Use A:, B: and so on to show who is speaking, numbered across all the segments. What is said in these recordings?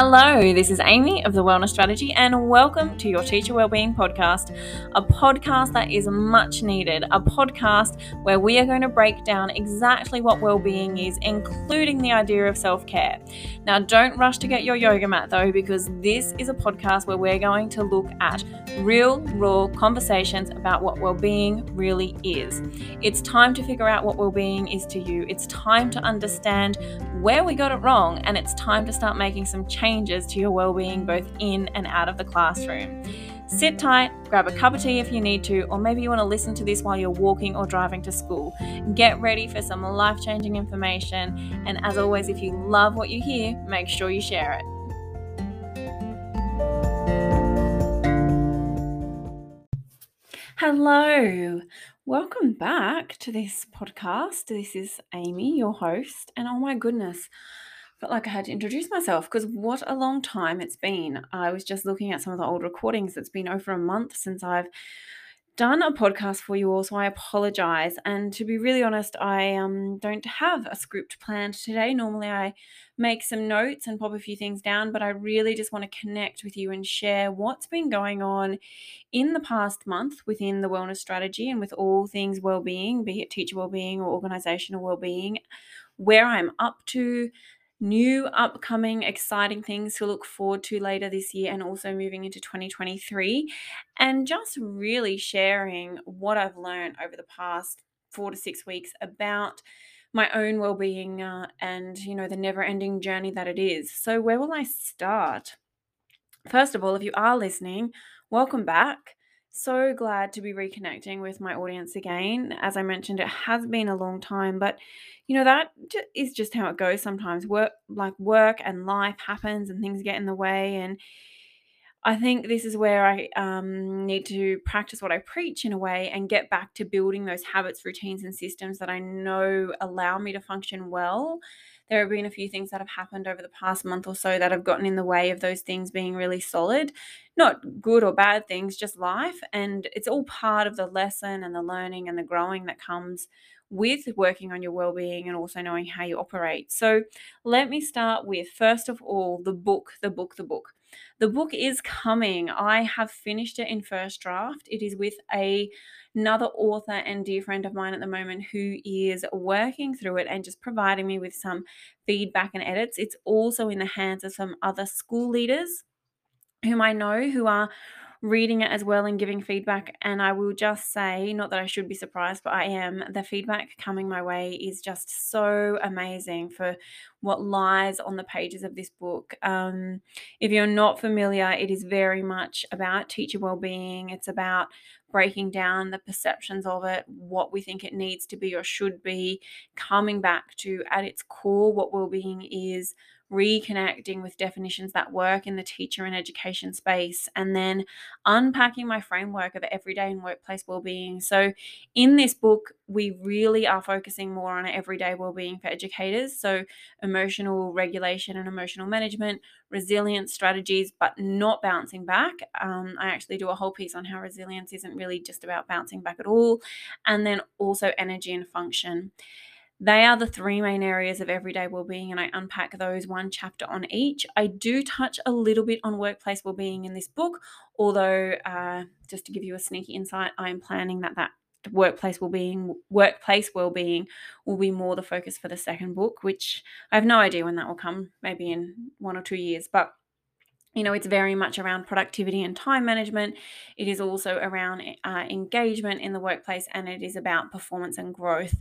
A: Hello, this is Amy of the Wellness Strategy, and welcome to your Teacher Wellbeing Podcast, a podcast that is much needed, a podcast where we are going to break down exactly what well-being is, including the idea of self-care. Now, don't rush to get your yoga mat though, because this is a podcast where we're going to look at real, raw conversations about what well-being really is. It's time to figure out what well-being is to you. It's time to understand where we got it wrong, and it's time to start making some changes to your well-being both in and out of the classroom. Sit tight, grab a cup of tea if you need to, or maybe you want to listen to this while you're walking or driving to school. Get ready for some life changing information, and as always, if you love what you hear, make sure you share it. Hello, welcome back to this podcast. This is Amy, your host, and oh my goodness, felt like I had to introduce myself because what a long time it's been. I was just looking at some of the old recordings. It's been over a month since I've done a podcast for you all, so I apologize. And to be really honest, I um, don't have a script planned today. Normally, I make some notes and pop a few things down, but I really just want to connect with you and share what's been going on in the past month within the wellness strategy and with all things well-being, be it teacher well-being or organizational well-being, where I'm up to, new upcoming exciting things to look forward to later this year and also moving into 2023 and just really sharing what I've learned over the past 4 to 6 weeks about my own well-being uh, and you know the never-ending journey that it is. So where will I start? First of all, if you are listening, welcome back. So glad to be reconnecting with my audience again. As I mentioned, it has been a long time, but you know that is just how it goes sometimes. Work like work and life happens and things get in the way and I think this is where I um, need to practice what I preach in a way and get back to building those habits, routines, and systems that I know allow me to function well there have been a few things that have happened over the past month or so that have gotten in the way of those things being really solid. Not good or bad things, just life. And it's all part of the lesson and the learning and the growing that comes with working on your well-being and also knowing how you operate. So, let me start with first of all the book, the book, the book. The book is coming. I have finished it in first draft. It is with a another author and dear friend of mine at the moment who is working through it and just providing me with some feedback and edits. It's also in the hands of some other school leaders whom I know who are reading it as well and giving feedback. And I will just say, not that I should be surprised, but I am. The feedback coming my way is just so amazing for what lies on the pages of this book. Um, if you're not familiar, it is very much about teacher well-being. It's about breaking down the perceptions of it, what we think it needs to be or should be, coming back to at its core what well-being is, reconnecting with definitions that work in the teacher and education space, and then unpacking my framework of everyday and workplace well-being. So, in this book, we really are focusing more on everyday well-being for educators. So, emotional regulation and emotional management, resilience strategies, but not bouncing back. Um, I actually do a whole piece on how resilience isn't really just about bouncing back at all, and then also energy and function. They are the three main areas of everyday well-being and I unpack those one chapter on each. I do touch a little bit on workplace well-being in this book, although uh, just to give you a sneaky insight, I am planning that that workplace well-being workplace well-being will be more the focus for the second book which i have no idea when that will come maybe in one or two years but you know, it's very much around productivity and time management. It is also around uh, engagement in the workplace, and it is about performance and growth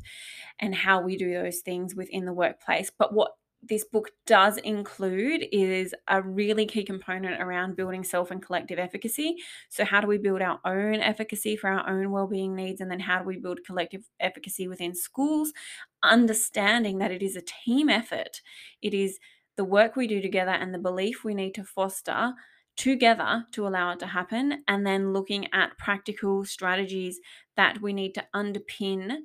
A: and how we do those things within the workplace. But what this book does include is a really key component around building self and collective efficacy. So, how do we build our own efficacy for our own well-being needs, and then how do we build collective efficacy within schools? Understanding that it is a team effort. It is the work we do together and the belief we need to foster together to allow it to happen, and then looking at practical strategies that we need to underpin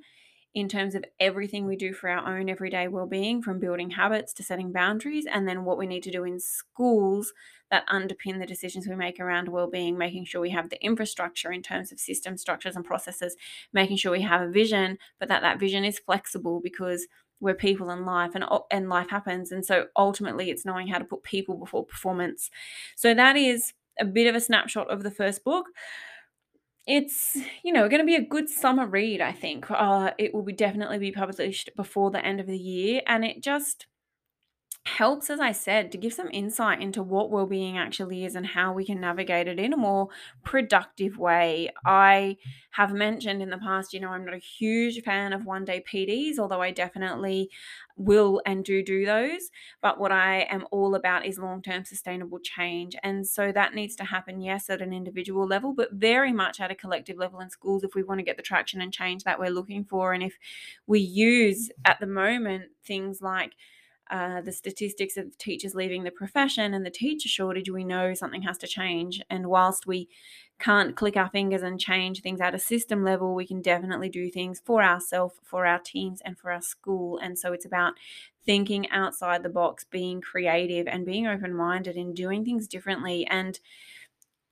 A: in terms of everything we do for our own everyday well-being from building habits to setting boundaries and then what we need to do in schools that underpin the decisions we make around well-being making sure we have the infrastructure in terms of system structures and processes making sure we have a vision but that that vision is flexible because we're people in life and and life happens and so ultimately it's knowing how to put people before performance. So that is a bit of a snapshot of the first book. It's you know going to be a good summer read i think. Uh, it will be definitely be published before the end of the year and it just helps, as I said, to give some insight into what well-being actually is and how we can navigate it in a more productive way. I have mentioned in the past, you know, I'm not a huge fan of one-day PDs, although I definitely will and do do those. But what I am all about is long-term sustainable change. And so that needs to happen, yes, at an individual level, but very much at a collective level in schools if we want to get the traction and change that we're looking for. And if we use at the moment things like uh, the statistics of teachers leaving the profession and the teacher shortage, we know something has to change. And whilst we can't click our fingers and change things at a system level, we can definitely do things for ourselves, for our teams, and for our school. And so it's about thinking outside the box, being creative, and being open minded and doing things differently. And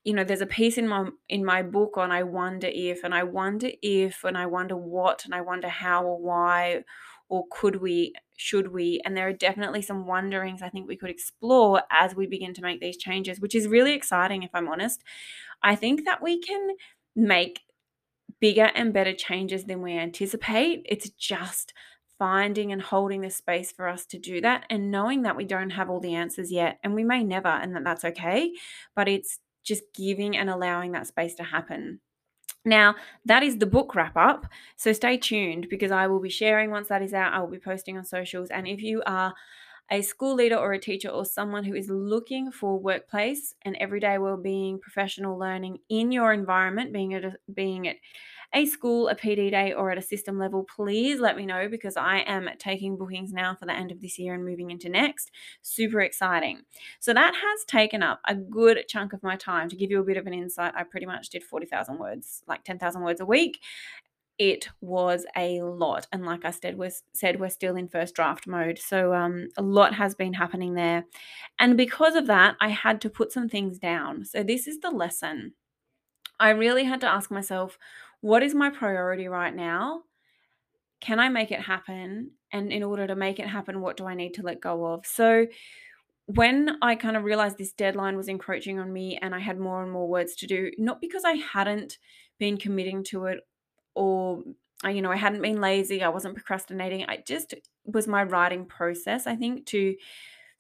A: you know there's a piece in my in my book on i wonder if and i wonder if and i wonder what and i wonder how or why or could we should we? And there are definitely some wonderings i think we could explore as we begin to make these changes which is really exciting if i'm honest. I think that we can make bigger and better changes than we anticipate. It's just finding and holding the space for us to do that and knowing that we don't have all the answers yet and we may never and that that's okay but it's just giving and allowing that space to happen now, that is the book wrap up. So stay tuned because I will be sharing once that is out. I will be posting on socials. And if you are a school leader or a teacher or someone who is looking for workplace and everyday well-being, professional learning in your environment, being it being it a school, a PD day, or at a system level, please let me know because I am taking bookings now for the end of this year and moving into next. Super exciting. So that has taken up a good chunk of my time. To give you a bit of an insight, I pretty much did 40,000 words, like 10,000 words a week it was a lot and like i said was said we're still in first draft mode so um, a lot has been happening there and because of that i had to put some things down so this is the lesson i really had to ask myself what is my priority right now? Can I make it happen? And in order to make it happen, what do I need to let go of? So, when I kind of realized this deadline was encroaching on me and I had more and more words to do, not because I hadn't been committing to it or uh, you know, I hadn't been lazy, I wasn't procrastinating. I just was my writing process, I think, to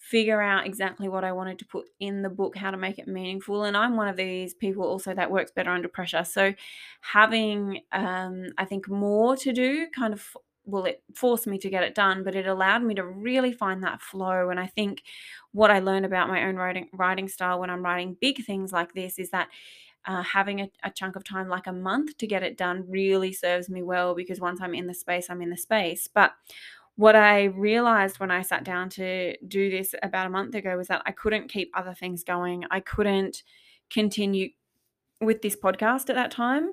A: figure out exactly what I wanted to put in the book, how to make it meaningful. And I'm one of these people also that works better under pressure. So having, um, I think, more to do kind of well, it forced me to get it done, but it allowed me to really find that flow. And I think what I learned about my own writing writing style when I'm writing big things like this is that uh, having a, a, chunk of time like a month to get it done really serves me well because once I'm in the space, I'm in the space. But what I realized when I sat down to do this about a month ago was that I couldn't keep other things going. I couldn't continue with this podcast at that time.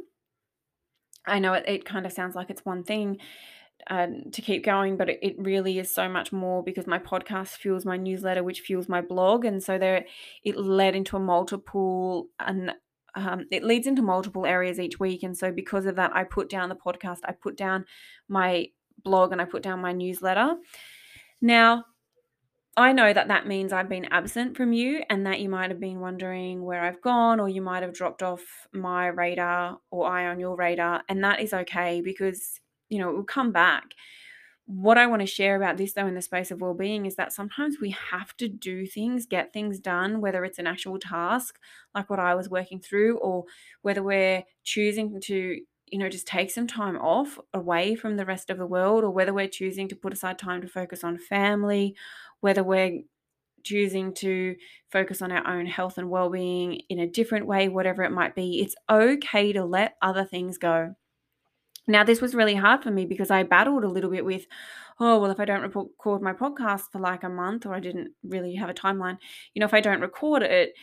A: I know it, it kind of sounds like it's one thing uh, to keep going, but it, it really is so much more because my podcast fuels my newsletter, which fuels my blog, and so there it led into a multiple and um, it leads into multiple areas each week, and so because of that, I put down the podcast, I put down my blog and I put down my newsletter. Now, I know that that means I've been absent from you and that you might have been wondering where I've gone or you might have dropped off my radar or I on your radar. And that is okay because, you know, it will come back. What I want to share about this, though, in the space of well-being is that sometimes we have to do things, get things done, whether it's an actual task like what I was working through, or whether we're choosing to you know, just take some time off away from the rest of the world, or whether we're choosing to put aside time to focus on family, whether we're choosing to focus on our own health and well-being in a different way whatever it might be it's okay to let other things go. Now this was really hard for me because i battled a little bit with oh well if i don't record my podcast for like a month or i didn't really have a timeline you know if i don't record it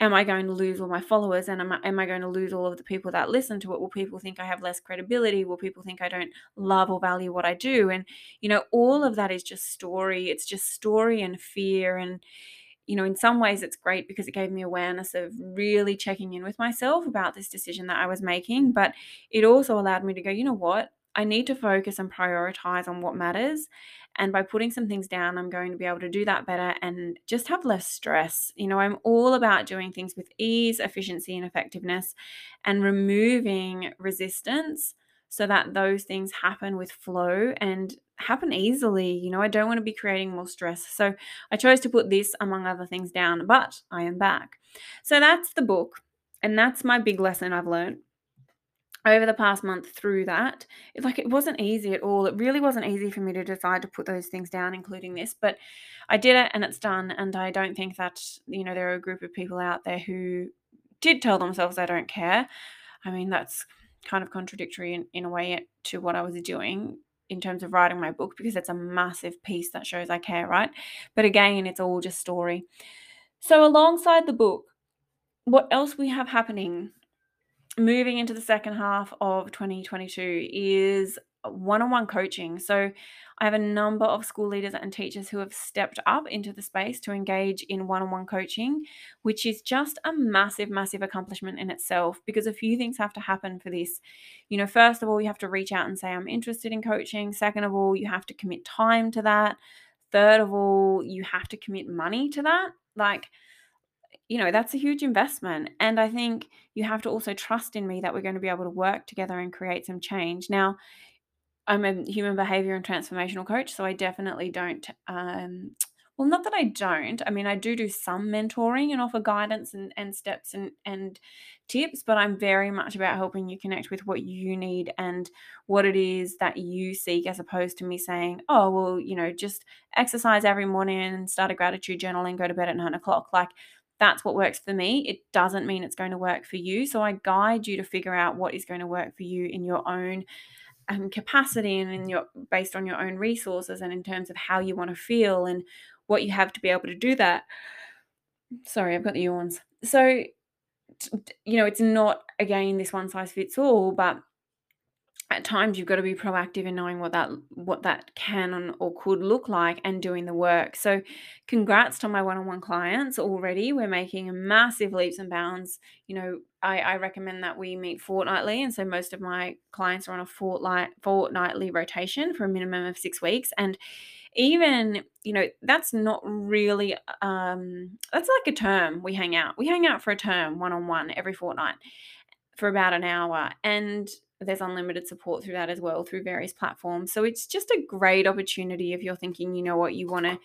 A: am I going to lose all my followers and am I, am I going to lose all of the people that listen to it? Will people think I have less credibility? Will people think I don't love or value what I do? And, you know, all of that is just story. It's just story and fear. And, you know, in some ways it's great because it gave me awareness of really checking in with myself about this decision that I was making. But it also allowed me to go, you know what? I need to focus and prioritize on what matters. And by putting some things down, I'm going to be able to do that better and just have less stress. You know, I'm all about doing things with ease, efficiency, and effectiveness and removing resistance so that those things happen with flow and happen easily. You know, I don't want to be creating more stress. So I chose to put this, among other things, down, but I am back. So that's the book. And that's my big lesson I've learned over the past month through that it, like it wasn't easy at all. It really wasn't easy for me to decide to put those things down including this but i did it and it's done and i don't think that you know there are a group of people out there who did tell themselves they don't care. I mean that's kind of contradictory in, in a way to what i was doing in terms of writing my book because it's a massive piece that shows i care right? But again it's all just story. So alongside the book what else we have happening moving into the second half of 2022 is one on one coaching. So, I have a number of school leaders and teachers who have stepped up into the space to engage in one on one coaching, which is just a massive, massive accomplishment in itself because a few things have to happen for this. You know, first of all, you have to reach out and say, I'm interested in coaching. Second of all, you have to commit time to that. Third of all, you have to commit money to that. Like, you know, that's a huge investment. And I think you have to also trust in me that we're going to be able to work together and create some change. Now, I'm a human behavior and transformational coach, so I definitely don't um, well, not that I don't. I mean, I do do some mentoring and offer guidance and, and steps and, and tips, but I'm very much about helping you connect with what you need and what it is that you seek, as opposed to me saying, oh, well, you know, just exercise every morning and start a gratitude journal and go to bed at nine o'clock. Like, that's what works for me. It doesn't mean it's going to work for you. So I guide you to figure out what is going to work for you in your own um, capacity and in your based on your own resources and in terms of how you want to feel and what you have to be able to do that. Sorry, I've got the yawns. So you know, it's not again this one size fits all, but at times you've got to be proactive in knowing what that what that can or could look like and doing the work. So congrats to my one-on-one clients already. We're making massive leaps and bounds. You know I, I recommend that we meet fortnightly and so most of my clients are on a fortnight fortnightly rotation for a minimum of six weeks. And even you know that's not really um that's like a term we hang out. We hang out for a term one-on-one every fortnight for about an hour. And there's unlimited support through that as well through various platforms. So it's just a great opportunity if you're thinking, you know what, you want to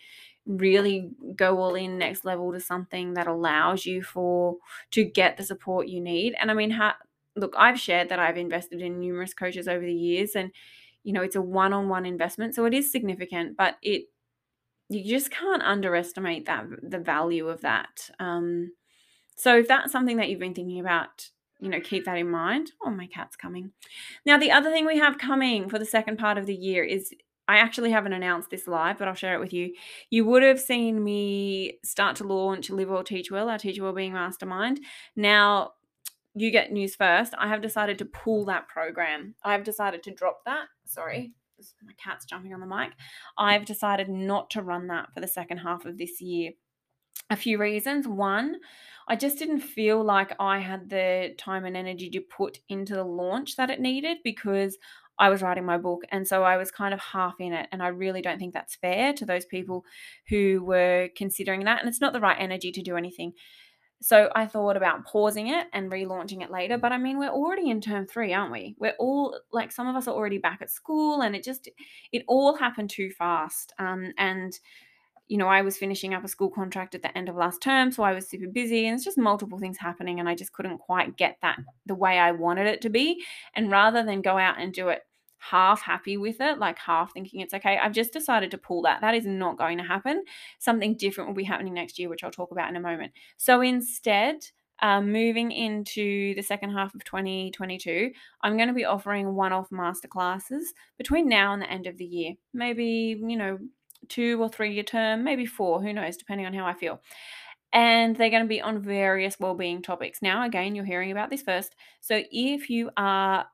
A: really go all in next level to something that allows you for to get the support you need. And I mean, how, look, I've shared that I've invested in numerous coaches over the years and you know, it's a one-on-one investment, so it is significant, but it you just can't underestimate that the value of that. Um, so if that's something that you've been thinking about you know, keep that in mind. Oh, my cat's coming. Now, the other thing we have coming for the second part of the year is I actually haven't announced this live, but I'll share it with you. You would have seen me start to launch Live Well Teach Well, our Teacher Wellbeing Mastermind. Now, you get news first. I have decided to pull that program. I've decided to drop that. Sorry, my cat's jumping on the mic. I've decided not to run that for the second half of this year. A few reasons. One, I just didn't feel like I had the time and energy to put into the launch that it needed because I was writing my book. And so I was kind of half in it. And I really don't think that's fair to those people who were considering that. And it's not the right energy to do anything. So I thought about pausing it and relaunching it later. But I mean, we're already in term three, aren't we? We're all like some of us are already back at school and it just, it all happened too fast. Um, and you know, I was finishing up a school contract at the end of last term, so I was super busy, and it's just multiple things happening, and I just couldn't quite get that the way I wanted it to be. And rather than go out and do it half happy with it, like half thinking it's okay, I've just decided to pull that. That is not going to happen. Something different will be happening next year, which I'll talk about in a moment. So instead, um, moving into the second half of 2022, I'm going to be offering one off masterclasses between now and the end of the year. Maybe, you know, two or three year term, maybe four, who knows, depending on how I feel. And they're going to be on various well-being topics. Now, again, you're hearing about this first. So if you are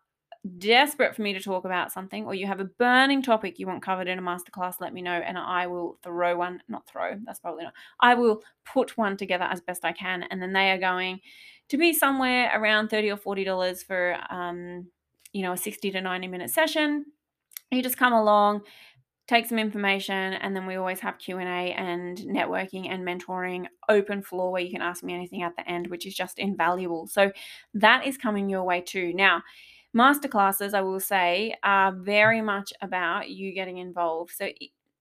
A: desperate for me to talk about something or you have a burning topic you want covered in a masterclass, let me know and I will throw one, not throw, that's probably not. I will put one together as best I can and then they are going to be somewhere around 30 or 40 dollars for um you know, a 60 to 90 minute session. You just come along, take some information and then we always have q&a and networking and mentoring open floor where you can ask me anything at the end which is just invaluable. So that is coming your way too. Now masterclasses i will say are very much about you getting involved. So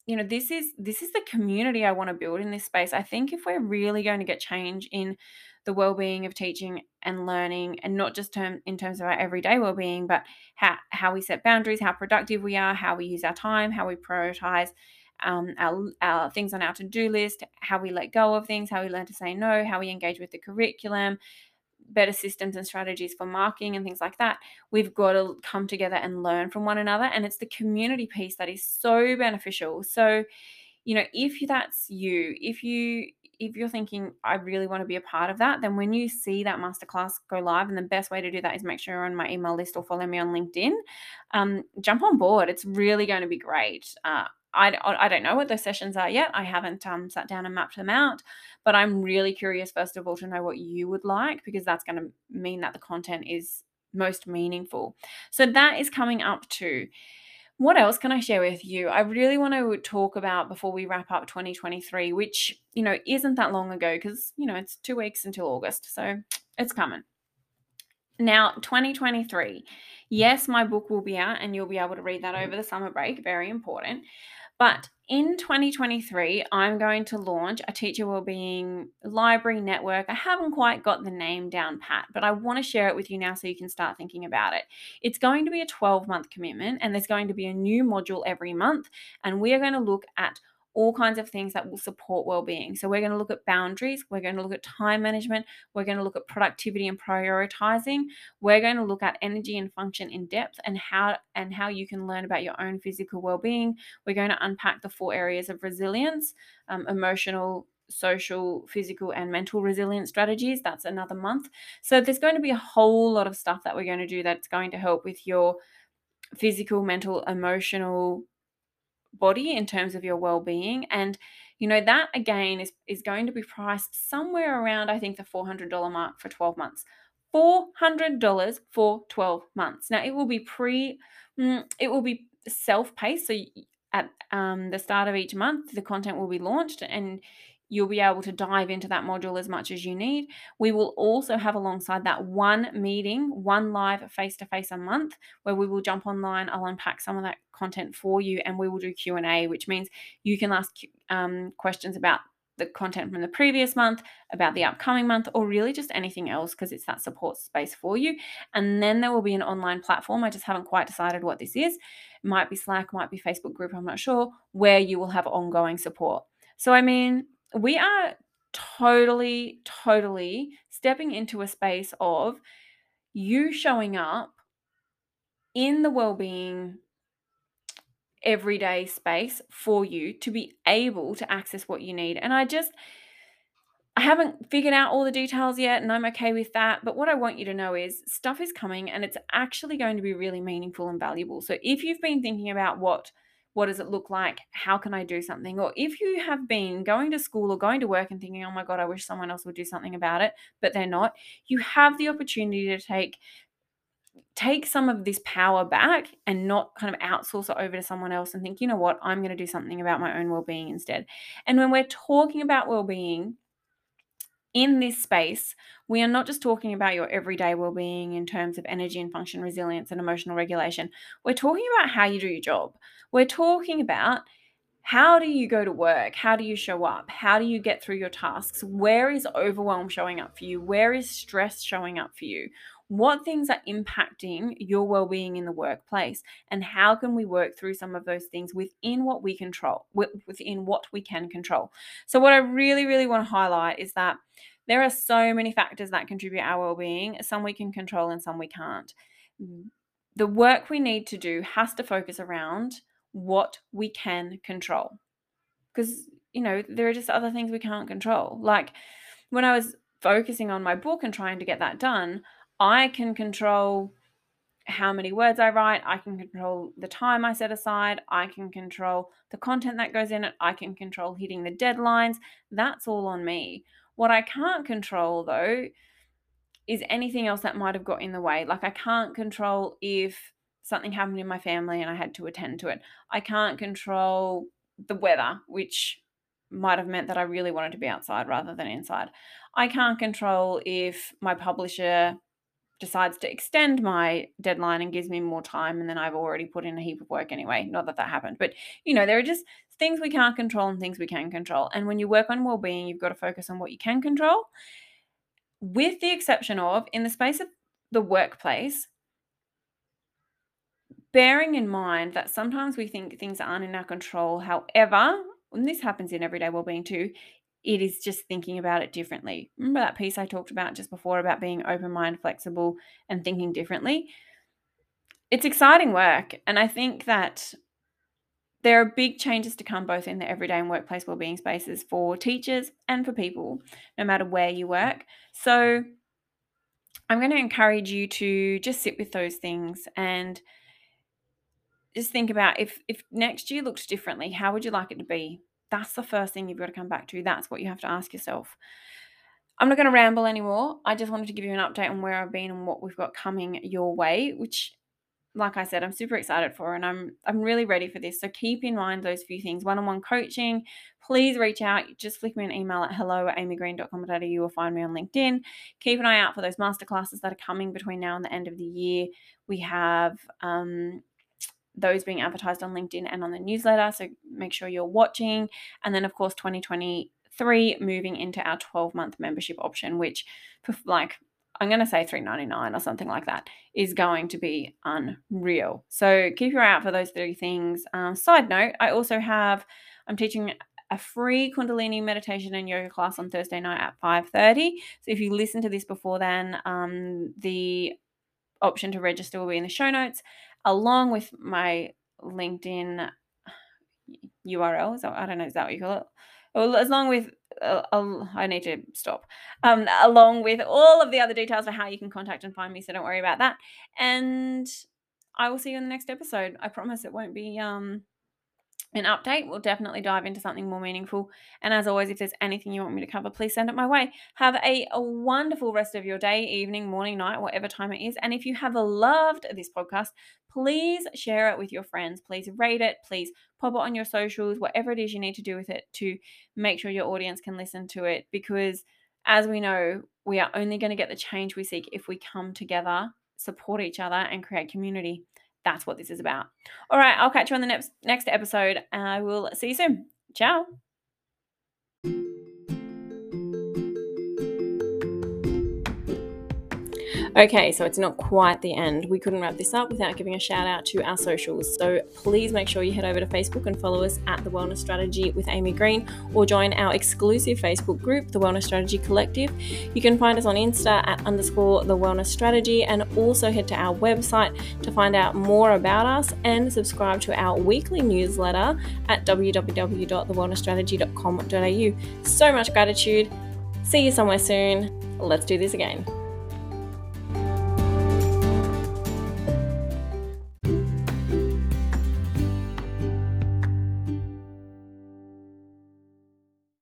A: you know this is this is the community i want to build in this space. I think if we're really going to get change in the well-being of teaching and learning and not just term, in terms of our everyday well-being but how, how we set boundaries how productive we are how we use our time how we prioritize um, our, our things on our to-do list how we let go of things how we learn to say no how we engage with the curriculum better systems and strategies for marking and things like that. We've got to come together and learn from one another and it's the community piece that is so beneficial. So you know if that's you if you if you're thinking I really want to be a part of that, then when you see that masterclass go live, and the best way to do that is make sure you're on my email list or follow me on LinkedIn. Um, jump on board. It's really going to be great. Uh, I, I don't know what those sessions are yet. I haven't um, sat down and mapped them out, but I'm really curious, first of all, to know what you would like because that's going to mean that the content is most meaningful. So that is coming up too. What else can I share with you? I really want to talk about before we wrap up 2023, which, you know, isn't that long ago because, you know, it's two weeks until August. So it's coming. Now, 2023. Yes, my book will be out and you'll be able to read that over the summer break. Very important. But in 2023, I'm going to launch a teacher wellbeing library network. I haven't quite got the name down pat, but I want to share it with you now so you can start thinking about it. It's going to be a 12 month commitment, and there's going to be a new module every month. And we are going to look at all kinds of things that will support well-being. So we're going to look at boundaries, we're going to look at time management, we're going to look at productivity and prioritizing, we're going to look at energy and function in depth and how and how you can learn about your own physical well-being. We're going to unpack the four areas of resilience, um, emotional, social, physical, and mental resilience strategies. That's another month. So there's going to be a whole lot of stuff that we're going to do that's going to help with your physical, mental, emotional body in terms of your well-being and you know that again is is going to be priced somewhere around i think the $400 mark for 12 months. $400 for 12 months. Now it will be pre mm, it will be self-paced so at um, the start of each month the content will be launched and you'll be able to dive into that module as much as you need. We will also have alongside that one meeting, one live face to face a month where we will jump online. I'll unpack some of that content for you and we will do Q&A, which means you can ask um, questions about the content from the previous month, about the upcoming month, or really just anything else because it's that support space for you. And then there will be an online platform. I just haven't quite decided what this is. It might be Slack, might be Facebook group, I'm not sure, where you will have ongoing support. So, I mean, we are totally, totally stepping into a space of you showing up in the well-being everyday space for you to be able to access what you need. And I just I haven't figured out all the details yet, and I'm okay with that. But what I want you to know is stuff is coming and it's actually going to be really meaningful and valuable. So if you've been thinking about what what does it look like? How can I do something? Or if you have been going to school or going to work and thinking, oh my God, I wish someone else would do something about it, but they're not, you have the opportunity to take take some of this power back and not kind of outsource it over to someone else and think, you know what, I'm going to do something about my own well-being instead. And when we're talking about well-being, in this space, we are not just talking about your everyday well being in terms of energy and function resilience and emotional regulation. We're talking about how you do your job. We're talking about how do you go to work? How do you show up? How do you get through your tasks? Where is overwhelm showing up for you? Where is stress showing up for you? What things are impacting your well being in the workplace? And how can we work through some of those things within what we control, within what we can control? So, what I really, really want to highlight is that there are so many factors that contribute our well-being some we can control and some we can't the work we need to do has to focus around what we can control because you know there are just other things we can't control like when i was focusing on my book and trying to get that done i can control how many words I write. I can control the time I set aside. I can control the content that goes in it. I can control hitting the deadlines. That's all on me. What I can't control, though, is anything else that might have got in the way. Like I can't control if something happened in my family and I had to attend to it. I can't control the weather, which might have meant that I really wanted to be outside rather than inside. I can't control if my publisher decides to extend my deadline and gives me more time and then I've already put in a heap of work anyway. Not that that happened, but you know, there are just things we can't control and things we can control. And when you work on well-being, you've got to focus on what you can control. With the exception of in the space of the workplace, bearing in mind that sometimes we think things aren't in our control. However, and this happens in everyday well-being too, it is just thinking about it differently. Remember that piece I talked about just before about being open mind, flexible, and thinking differently? It's exciting work. And I think that there are big changes to come both in the everyday and workplace wellbeing spaces for teachers and for people, no matter where you work. So I'm going to encourage you to just sit with those things and just think about if if next year looked differently, how would you like it to be? That's the first thing you've got to come back to. That's what you have to ask yourself. I'm not going to ramble anymore. I just wanted to give you an update on where I've been and what we've got coming your way, which like I said, I'm super excited for and I'm I'm really ready for this. So keep in mind those few things. One-on-one coaching, please reach out. Just flick me an email at hello at amygreen.com.au or find me on LinkedIn. Keep an eye out for those masterclasses that are coming between now and the end of the year. We have um, those being advertised on LinkedIn and on the newsletter. So make sure you're watching. And then, of course, 2023 moving into our 12 month membership option, which, like, I'm going to say 3.99 or something like that is going to be unreal. So keep your eye out for those three things. Um, side note, I also have I'm teaching a free Kundalini meditation and yoga class on Thursday night at 5:30. So if you listen to this before then, um, the option to register will be in the show notes along with my LinkedIn URL. So I don't know, is that what you call it? Well, as long with uh, I need to stop. Um, along with all of the other details for how you can contact and find me, so don't worry about that. And I will see you in the next episode. I promise it won't be um an update. We'll definitely dive into something more meaningful. And as always, if there's anything you want me to cover, please send it my way. Have a, a, wonderful rest of your day, evening, morning, night, whatever time it is. And if you have loved this podcast, please share it with your friends. Please rate it. Please pop it on your socials, whatever it is you need to do with it to make sure your audience can listen to it. Because as we know, we are only going to get the change we seek if we come together, support each other, and create community that's what this is about. All right, I'll catch you on the next next episode. And I will see you soon. Ciao. Okay, so it's not quite the end. We couldn't wrap this up without giving a shout out to our socials. So please make sure you head over to Facebook and follow us at The Wellness Strategy with Amy Green or join our exclusive Facebook group, The Wellness Strategy Collective. You can find us on Insta at underscore The Wellness Strategy and also head to our website to find out more about us and subscribe to our weekly newsletter at www.thewellnessstrategy.com.au. So much gratitude. See you somewhere soon. Let's do this again.